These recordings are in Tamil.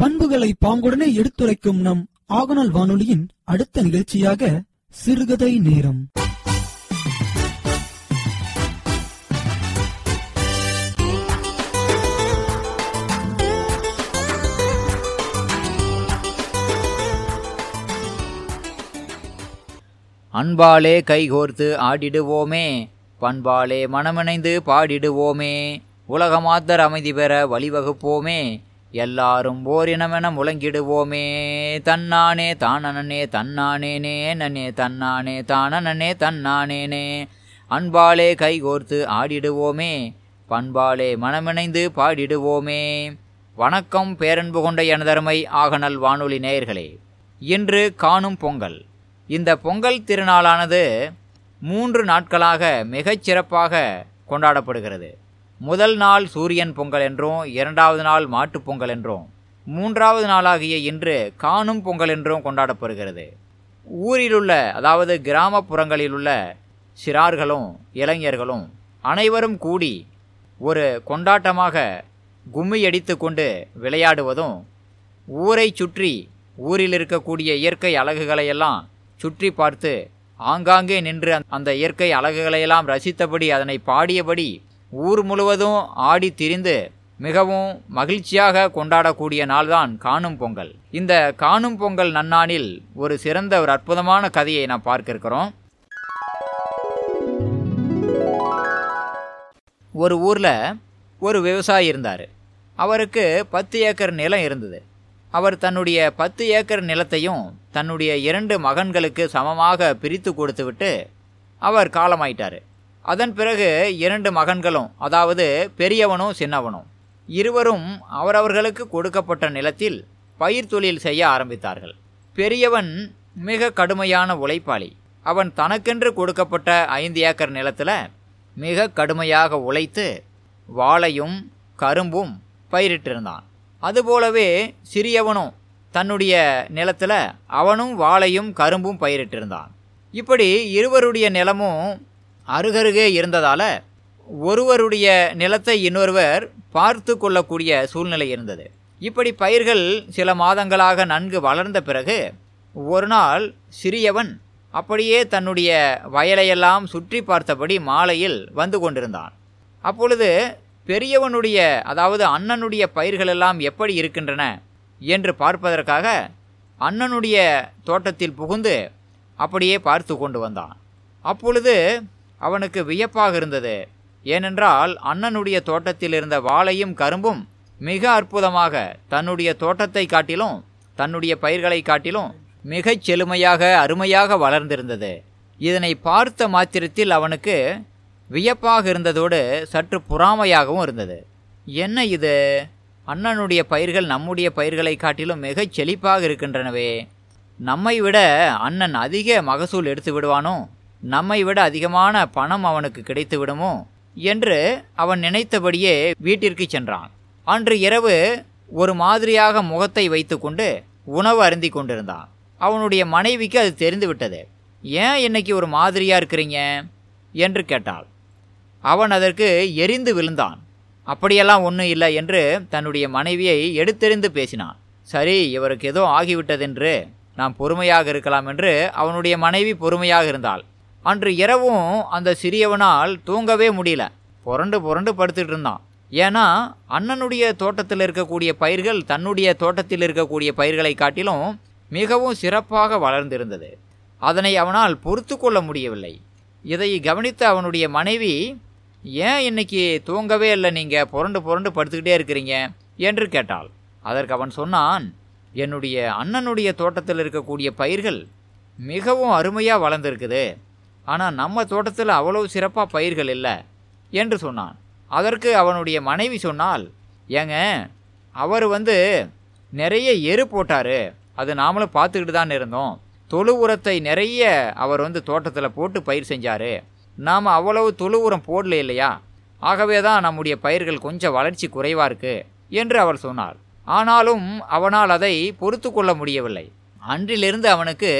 பண்புகளை பாங்குடனே எடுத்துரைக்கும் நம் ஆகநாள் வானொலியின் அடுத்த நிகழ்ச்சியாக சிறுகதை நேரம். அன்பாலே கைகோர்த்து ஆடிடுவோமே பண்பாலே மனமிணைந்து பாடிடுவோமே உலகமாத்தர் அமைதி பெற வழிவகுப்போமே எல்லாரும் ஓரினமென முழங்கிடுவோமே. தன்னானே தானனனே தன்னானேனே நனே தன்னானே தானனனே தன்னானேனே. அன்பாலே கைகோர்த்து ஆடிடுவோமே. பண்பாலே மனமிணைந்து பாடிடுவோமே. வணக்கம் பேரன்பு கொண்ட எனதருமை ஆகநல் வானொலி நேயர்களே. இன்று காணும் பொங்கல். இந்த பொங்கல் திருநாளானது மூன்று நாட்களாக மிகச் சிறப்பாக கொண்டாடப்படுகிறது. முதல் நாள் சூரியன் பொங்கல் என்றும் இரண்டாவது நாள் மாட்டுப் பொங்கல் என்றும் மூன்றாவது நாளாகிய இன்று காணும் பொங்கல் என்றும் கொண்டாடப்படுகிறது. ஊரிலுள்ள அதாவது கிராமப்புறங்களில் உள்ள சிறார்களும் இளைஞர்களும் அனைவரும் கூடி ஒரு கொண்டாட்டமாக கும்மியடித்து கொண்டு விளையாடுவதும் ஊரை சுற்றி ஊரில் இருக்கக்கூடிய இயற்கை அழகுகளையெல்லாம் சுற்றி பார்த்து ஆங்காங்கே நின்று அந்த இயற்கை அழகுகளையெல்லாம் ரசித்தபடி அதனை பாடியபடி ஊர் முழுவதும் ஆடி திரிந்து மிகவும் மகிழ்ச்சியாக கொண்டாடக்கூடிய நாள்தான் காணும் பொங்கல். இந்த காணும் பொங்கல் நன்னாளில் ஒரு சிறந்த ஒரு அற்புதமான கதையை நாம் பார்க்க இருக்கிறோம் ஒரு ஊரில் ஒரு விவசாயி இருந்தார். அவருக்கு பத்து ஏக்கர் நிலம் இருந்தது. அவர் தன்னுடைய பத்து ஏக்கர் நிலத்தையும் தன்னுடைய இரண்டு மகன்களுக்கு சமமாக பிரித்து கொடுத்துவிட்டு அவர் காலமாயிட்டார். அதன் பிறகு இரண்டு மகன்களும் அதாவது பெரியவனும் சின்னவனும். இருவரும் அவரவர்களுக்கு கொடுக்கப்பட்ட நிலத்தில் பயிர் தொழில் செய்ய ஆரம்பித்தார்கள். பெரியவன் மிக கடுமையான உழைப்பாளி. அவன் தனக்கென்று கொடுக்கப்பட்ட ஐந்து ஏக்கர் நிலத்தில் மிக கடுமையாக உழைத்து வாழையும் கரும்பும் பயிரிட்டிருந்தான். அதுபோலவே சிறியவனும் தன்னுடைய நிலத்தில் அவனும் வாழையும் கரும்பும் பயிரிட்டிருந்தான். இப்படி இருவருடைய நிலமும் அருகருகே இருந்ததால் ஒருவருடைய நிலத்தை இன்னொருவர் பார்த்து கொள்ளக்கூடிய சூழ்நிலை இருந்தது. இப்படி பயிர்கள் சில மாதங்களாக நன்கு வளர்ந்த பிறகு ஒரு நாள் சிறியவன் அப்படியே தன்னுடைய வயலையெல்லாம் சுற்றி பார்த்தபடி மாலையில் வந்து கொண்டிருந்தான். அப்பொழுது பெரியவனுடைய அதாவது அண்ணனுடைய பயிர்களெல்லாம் எப்படி இருக்கின்றன என்று பார்ப்பதற்காக அண்ணனுடைய தோட்டத்தில் புகுந்து அப்படியே பார்த்து கொண்டு வந்தான். அப்பொழுது அவனுக்கு வியப்பாக இருந்தது. ஏனென்றால் அண்ணனுடைய தோட்டத்தில் இருந்த வாழையும் கரும்பும் மிக அற்புதமாக தன்னுடைய தோட்டத்தை காட்டிலும் தன்னுடைய பயிர்களை காட்டிலும் மிகச் செழுமையாக அருமையாக வளர்ந்திருந்தது. இதனை பார்த்த மாத்திரத்தில் அவனுக்கு வியப்பாக இருந்ததோடு சற்று புறாமையாகவும் இருந்தது. என்ன இது? அண்ணனுடைய பயிர்கள் நம்முடைய பயிர்களை காட்டிலும் மிகச் செழிப்பாக இருக்கின்றனவே. நம்மை விட அண்ணன் அதிக மகசூல் எடுத்து விடுவானோ? நம்மை விட அதிகமான பணம் அவனுக்கு கிடைத்து விடுமோ என்று அவன் நினைத்தபடியே வீட்டிற்கு சென்றான். அன்று இரவு ஒரு மாதிரியாக முகத்தை வைத்துக்கொண்டு உணவு அருந்தி கொண்டிருந்தான். அவனுடைய மனைவிக்கு அது தெரிந்துவிட்டது. ஏன் இன்னைக்கு ஒரு மாதிரியாக இருக்கிறீங்க? என்று கேட்டாள். அவன் அதற்கு எரிந்து விழுந்தான். அப்படியெல்லாம் ஒன்றும் இல்லை என்று தன்னுடைய மனைவியை எடுத்தெறிந்து பேசினான். சரி இவருக்கு ஏதோ ஆகிவிட்டதென்று நாம் பொறுமையாக இருக்கலாம் என்று அவனுடைய மனைவி பொறுமையாக இருந்தாள். அன்று இரவும் அந்த சிறியவனால் தூங்கவே முடியல. புரண்டு புரண்டு படுத்துட்டு இருந்தான். ஏன்னா அண்ணனுடைய தோட்டத்தில் இருக்கக்கூடிய பயிர்கள் தன்னுடைய தோட்டத்தில் இருக்கக்கூடிய பயிர்களை காட்டிலும் மிகவும் சிறப்பாக வளர்ந்திருந்தது. அதனை அவனால் பொறுத்து கொள்ள முடியவில்லை. இதை கவனித்த அவனுடைய மனைவி ஏன் இன்னைக்கு தூங்கவே இல்லை நீங்கள் புரண்டு புரண்டு படுத்துக்கிட்டே இருக்கிறீங்க? என்று கேட்டாள். அதற்கு அவன் சொன்னான் என்னுடைய அண்ணனுடைய தோட்டத்தில் இருக்கக்கூடிய பயிர்கள் மிகவும் அருமையாக வளர்ந்துருக்குது. ஆனால் நம்ம தோட்டத்தில் அவ்வளவு சிறப்பாக பயிர்கள் இல்லை என்று சொன்னான். அதற்கு அவனுடைய மனைவி சொன்னால் ஏங்க அவர் வந்து நிறைய எரு போட்டார். அது நாமளும் பார்த்துக்கிட்டு தான் இருந்தோம். தொழு உரத்தை நிறைய அவர் வந்து தோட்டத்தில் போட்டு பயிர் செஞ்சார். நாம் அவ்வளவு தொழு உரம் போடல இல்லையா? ஆகவே தான் நம்முடைய பயிர்கள் கொஞ்சம் வளர்ச்சி குறைவாக இருக்குது என்று அவர் சொன்னார். ஆனாலும் அவனால் அதை பொறுத்து கொள்ள முடியவில்லை. அன்றிலிருந்து அவனுக்கு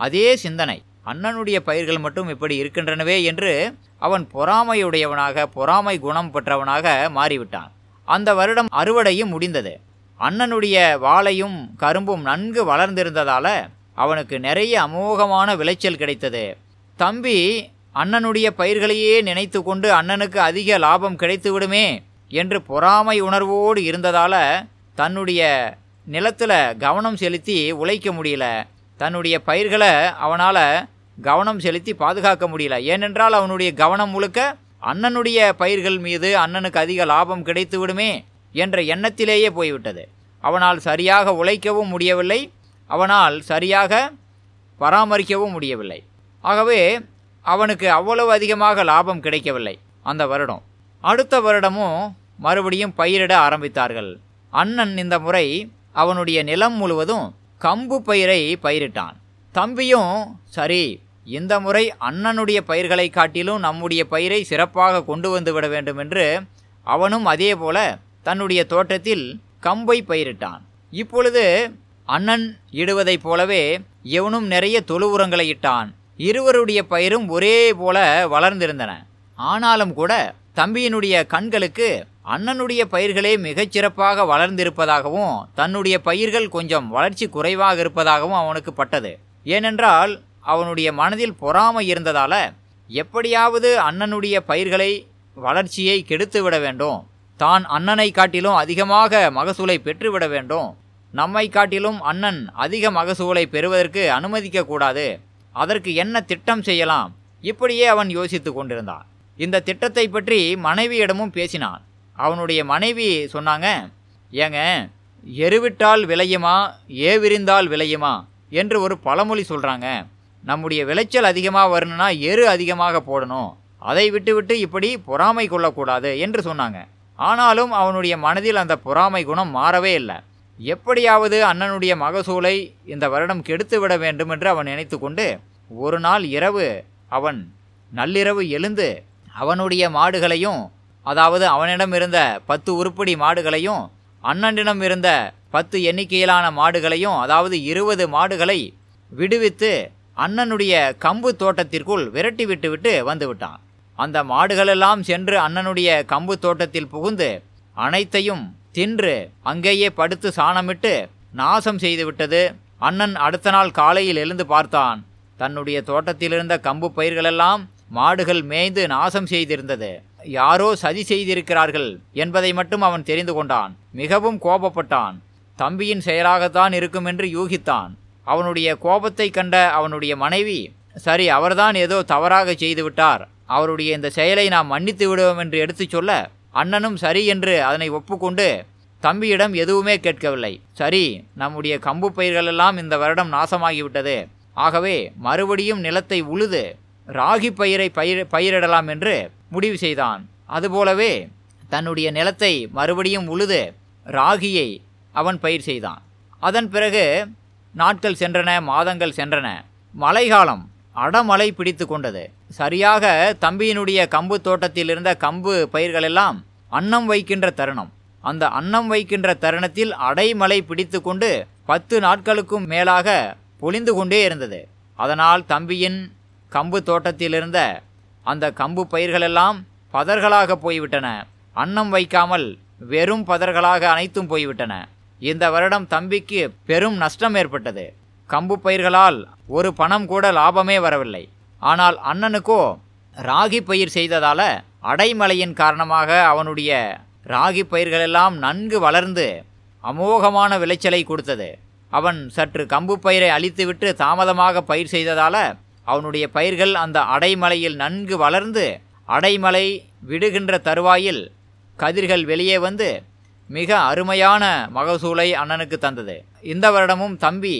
அதே சிந்தனை. அண்ணனுடைய பயிர்கள் மட்டும் இப்படி இருக்கின்றனவே என்று அவன் பொறாமையுடையவனாக பொறாமை குணம் பெற்றவனாக மாறிவிட்டான். அந்த வருடம் அறுவடையும் முடிந்தது. அண்ணனுடைய வாழையும் கரும்பும் நன்கு வளர்ந்திருந்ததால் அவனுக்கு நிறைய அமோகமான விளைச்சல் கிடைத்தது. தம்பி அண்ணனுடைய பயிர்களையே நினைத்து கொண்டு அண்ணனுக்கு அதிக லாபம் கிடைத்து விடுமே என்று பொறாமை உணர்வோடு இருந்ததால் தன்னுடைய நிலத்தில் கவனம் செலுத்தி உழைக்க முடியல. தன்னுடைய பயிர்களை அவனால் கவனம் செலுத்தி பாதுகாக்க முடியல. ஏனென்றால் அவனுடைய கவனம் முழுக்க அண்ணனுடைய பயிர்கள் மீது அண்ணனுக்கு அதிக லாபம் கிடைத்து விடுமே என்ற எண்ணத்திலேயே போய்விட்டது. அவனால் சரியாக உழைக்கவும் முடியவில்லை. அவனால் சரியாக பராமரிக்கவும் முடியவில்லை. ஆகவே அவனுக்கு அவ்வளவு அதிகமாக லாபம் கிடைக்கவில்லை அந்த வருடம். அடுத்த வருடமும் மறுபடியும் பயிரிட ஆரம்பித்தார்கள். அண்ணன் இந்த முறை அவனுடைய நிலம் முழுவதும் கம்பு பயிரை பயிரிட்டான். தம்பியும் சரி இந்த முறை அண்ணனுடைய பயிர்களை காட்டிலும் நம்முடைய பயிரை சிறப்பாக கொண்டு வந்து விட வேண்டும் என்று அவனும் அதே போல தன்னுடைய தோட்டத்தில் கம்பை பயிரிட்டான். இப்பொழுது அண்ணன் இடுவதைப் போலவே இவனும் நிறைய தொழு உரங்களை இட்டான். இருவருடைய பயிரும் ஒரே போல வளர்ந்திருந்தன. ஆனாலும் கூட தம்பியினுடைய கண்களுக்கு அண்ணனுடைய பயிர்களே மிகச்சிறப்பாக வளர்ந்திருப்பதாகவும் தன்னுடைய பயிர்கள் கொஞ்சம் வளர்ச்சி குறைவாக இருப்பதாகவும் அவனுக்கு பட்டது. ஏனென்றால் அவனுடைய மனதில் பொறாமை இருந்ததால் எப்படியாவது அண்ணனுடைய பயிர்களை வளர்ச்சியை கெடுத்துவிட வேண்டும். தான் அண்ணனை காட்டிலும் அதிகமாக மகசூலை பெற்றுவிட வேண்டும். நம்மை காட்டிலும் அண்ணன் அதிக மகசூலை பெறுவதற்கு அனுமதிக்க கூடாது. அதற்கு என்ன திட்டம் செய்யலாம்? இப்படியே அவன் யோசித்து கொண்டிருந்தான். இந்த திட்டத்தை பற்றி மனைவியிடமும் பேசினான். அவனுடைய மனைவி சொன்னாங்க ஏங்க எருவிட்டால் விளையுமா ஏவிரிந்தால் விளையுமா? என்று ஒரு பழமொழி சொல்கிறாங்க நம்முடைய விளைச்சல் அதிகமாக வரணும்னா எரு அதிகமாக போடணும். அதை விட்டுவிட்டு இப்படி பொறாமை கொள்ளக்கூடாது என்று சொன்னாங்க. ஆனாலும் அவனுடைய மனதில் அந்த பொறாமை குணம் மாறவே இல்லை. எப்படியாவது அண்ணனுடைய மகசூலை இந்த வருடம் கெடுத்து விட வேண்டும் என்று அவன் நினைத்து கொண்டு ஒரு நாள் இரவு அவன் நள்ளிரவு எழுந்து அவனுடைய மாடுகளையும் அதாவது அவனிடம் இருந்த பத்து உருப்படி மாடுகளையும் அண்ணனிடம் இருந்த பத்து எண்ணிக்கையிலான மாடுகளையும் அதாவது இருபது மாடுகளை விடுவித்து அண்ணனுடைய கம்பு தோட்டத்திற்குள் விரட்டி விட்டுவிட்டு வந்துவிட்டான் அந்த மாடுகளெல்லாம் சென்று அண்ணனுடைய கம்பு தோட்டத்தில் புகுந்து அனைத்தையும் தின்று அங்கேயே படுத்து சாணமிட்டு நாசம் செய்துவிட்டது அண்ணன் அடுத்த நாள் காலையில் எழுந்து பார்த்தான். தன்னுடைய தோட்டத்திலிருந்த கம்பு பயிர்களெல்லாம் மாடுகள் மேய்ந்து நாசம் செய்திருந்தது. யாரோ சதி செய்திருக்கிறார்கள் என்பதை மட்டும் அவன் தெரிந்து கொண்டான். மிகவும் கோபப்பட்டான். தம்பியின் செயலாகத்தான் இருக்கும் என்று யூகித்தான். அவனுடைய கோபத்தை கண்ட அவனுடைய மனைவி சரி அவர்தான் ஏதோ தவறாக செய்துவிட்டார். அவருடைய இந்த செயலை நாம் மன்னித்து விடுவோம் என்று எடுத்துச் சொல்ல அண்ணனும் சரி என்று அதனை ஒப்புக்கொண்டு தம்பியிடம் எதுவுமே கேட்கவில்லை. சரி நம்முடைய கம்பு பயிர்களெல்லாம் இந்த வருடம் நாசமாகிவிட்டது. ஆகவே மறுபடியும் நிலத்தை உழுது ராகி பயிரை பயிர் பயிரிடலாம் என்று முடிவு செய்தான். அதுபோலவே தன்னுடைய நிலத்தை மறுபடியும் உழுது ராகியை அவன் பயிர் செய்தான். அதன் பிறகு நாட்கள் சென்றன மாதங்கள் சென்றன. மழைக்காலம் அடமழை பிடித்து கொண்டது. சரியாக தம்பியினுடைய கம்பு தோட்டத்தில் இருந்த கம்பு பயிர்களெல்லாம் அன்னம் வைக்கின்ற தருணம். அந்த அன்னம் வைக்கின்ற தருணத்தில் அடைமழை பிடித்து கொண்டு பத்து நாட்களுக்கும் மேலாக பொழிந்து கொண்டே இருந்தது. அதனால் தம்பியின் கம்பு தோட்டத்தில் இருந்த அந்த கம்பு பயிர்களெல்லாம் பதர்களாக போய்விட்டன. அன்னம் வைக்காமல் வெறும் பதர்களாக அனைத்தும் போய்விட்டன. இந்த வருடம் தம்பிக்கு பெரும் நஷ்டம் ஏற்பட்டது. கம்பு பயிர்களால் ஒரு பணம் கூட லாபமே வரவில்லை. ஆனால் அண்ணனுக்கோ ராகி பயிர் செய்ததால அடைமழையின் காரணமாக அவனுடைய ராகி பயிர்களெல்லாம் நன்கு வளர்ந்து அமோகமான விளைச்சலை கொடுத்தது. அவன் சற்று கம்பு பயிரை அழித்துவிட்டு தாமதமாக பயிர் செய்ததால அவனுடைய பயிர்கள் அந்த அடைமலையில் நன்கு வளர்ந்து அடைமலை விடுகின்ற தருவாயில் கதிர்கள் வெளியே வந்து மிக அருமையான மகசூலை அண்ணனுக்கு தந்தது. இந்த வருடமும் தம்பி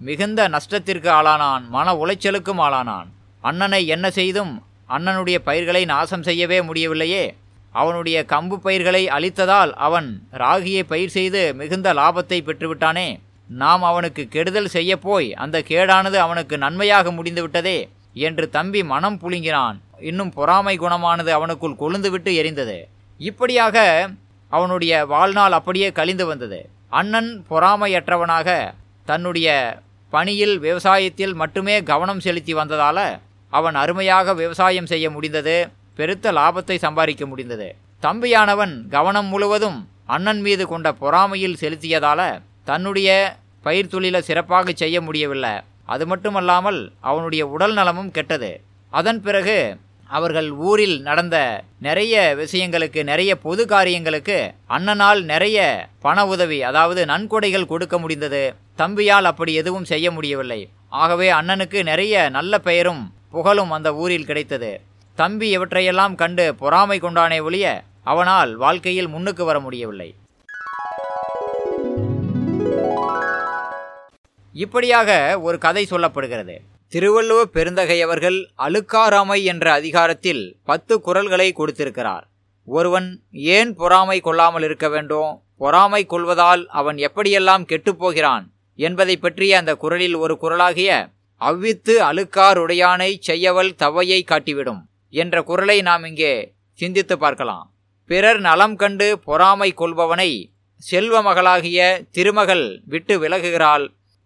மிகுந்த நஷ்டத்திற்கு ஆளானான் மன உளைச்சலுக்கும் ஆளானான். அண்ணனை என்ன செய்தும் அண்ணனுடைய பயிர்களை நாசம் செய்யவே முடியவில்லையே. அவனுடைய கம்பு பயிர்களை அழித்ததால் அவன் ராகியை பயிர் செய்து மிகுந்த லாபத்தை பெற்றுவிட்டானே. நாம் அவனுக்கு கெடுதல் செய்யப்போய் அந்த கேடானது அவனுக்கு நன்மையாக முடிந்துவிட்டதே என்று தம்பி மனம் புழுங்கினான். இன்னும் பொறாமை குணமானது அவனுக்குள் கொழுந்துவிட்டு எரிந்தது. இப்படியாக அவனுடைய வாழ்நாள் அப்படியே கழிந்து வந்தது. அண்ணன் பொறாமையற்றவனாக தன்னுடைய பணியில் விவசாயத்தில் மட்டுமே கவனம் செலுத்தி வந்ததால் அவன் அருமையாக விவசாயம் செய்ய முடிந்தது பெருத்த லாபத்தை சம்பாதிக்க முடிந்தது. தம்பியானவன் கவனம் முழுவதும் அண்ணன் மீது கொண்ட பொறாமையில் செலுத்தியதால தன்னுடைய பயிர் தொழிலை சிறப்பாக செய்ய முடியவில்லை. அது மட்டுமல்லாமல் அவனுடைய உடல் நலமும் கெட்டது. அதன் பிறகு அவர்கள் ஊரில் நடந்த நிறைய விஷயங்களுக்கு நிறைய பொது காரியங்களுக்கு அண்ணனால் நிறைய பண உதவி அதாவது நன்கொடைகள் கொடுக்க முடிந்தது. தம்பியால் அப்படி எதுவும் செய்ய முடியவில்லை. ஆகவே அண்ணனுக்கு நிறைய நல்ல பெயரும் புகழும் அந்த ஊரில் கிடைத்தது. தம்பி இவற்றையெல்லாம் கண்டு பொறாமை கொண்டானே ஒழிய அவனால் வாழ்க்கையில் முன்னுக்கு வர முடியவில்லை. இப்படியாக ஒரு கதை சொல்லப்படுகிறது. திருவள்ளுவ பெருந்தகையவர்கள் அழுக்காராமை என்ற அதிகாரத்தில் பத்து குரல்களை கொடுத்திருக்கிறார். ஒருவன் ஏன் பொறாமை கொள்ளாமல் இருக்க வேண்டும்? பொறாமை கொள்வதால் அவன் எப்படியெல்லாம் கெட்டுப்போகிறான் என்பதை பற்றிய அந்த குரலில் ஒரு குரலாகிய அவ்வித்து அழுக்காருடையானை செய்யவள் தவையை காட்டிவிடும் என்ற குரலை நாம் இங்கே சிந்தித்து பார்க்கலாம். பிறர் நலம் கண்டு பொறாமை கொள்பவனை செல்வ மகளாகிய திருமகள் விட்டு விலகுகிறாள்.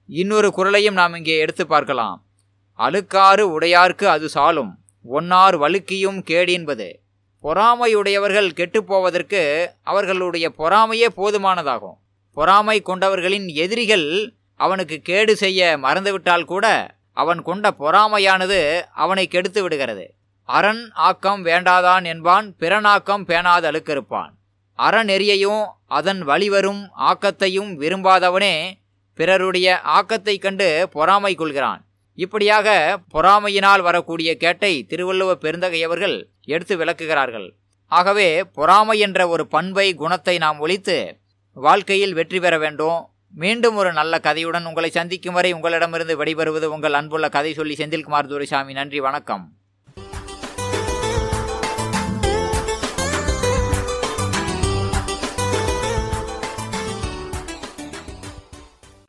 இன்னொரு குரலையும் நாம் இங்கே எடுத்து பார்க்கலாம். அழுக்காறு உடையார்க்கு அது சாலும். ஒன்னார் வழுக்கியும் கேடின்பது. பொறாமையுடையவர்கள் கெட்டுப்போவதற்கு அவர்களுடைய பொறாமையே போதுமானதாகும். பொறாமை கொண்டவர்களின் எதிரிகள் அவனுக்கு கேடு செய்ய மறந்துவிட்டால் கூட அவன் கொண்ட பொறாமையானது அவனை கெடுத்து விடுகிறது. அரண் ஆக்கம் வேண்டாதான் என்பான் பிறனாக்கம் பேணாத அழுக்கிருப்பான் அறநெறியையும் அதன் வழிவரும் ஆக்கத்தையும் விரும்பாதவனே பிறருடைய ஆக்கத்தை கண்டு பொறாமை கொள்கிறான். இப்படியாக பொறாமையினால் வரக்கூடிய கேட்டை திருவள்ளுவ பெருந்தகையவர்கள் எடுத்து விளக்குகிறார்கள். ஆகவே பொறாமை என்ற ஒரு பண்பை குணத்தை நாம் ஒழித்து வாழ்க்கையில் வெற்றி பெற வேண்டும். மீண்டும் ஒரு நல்ல கதையுடன் உங்களை சந்திக்கும் வரை உங்களிடமிருந்து வெளிவருவது உங்கள் அன்புள்ள கதை சொல்லி செந்தில்குமார் துரைசாமி. நன்றி வணக்கம்.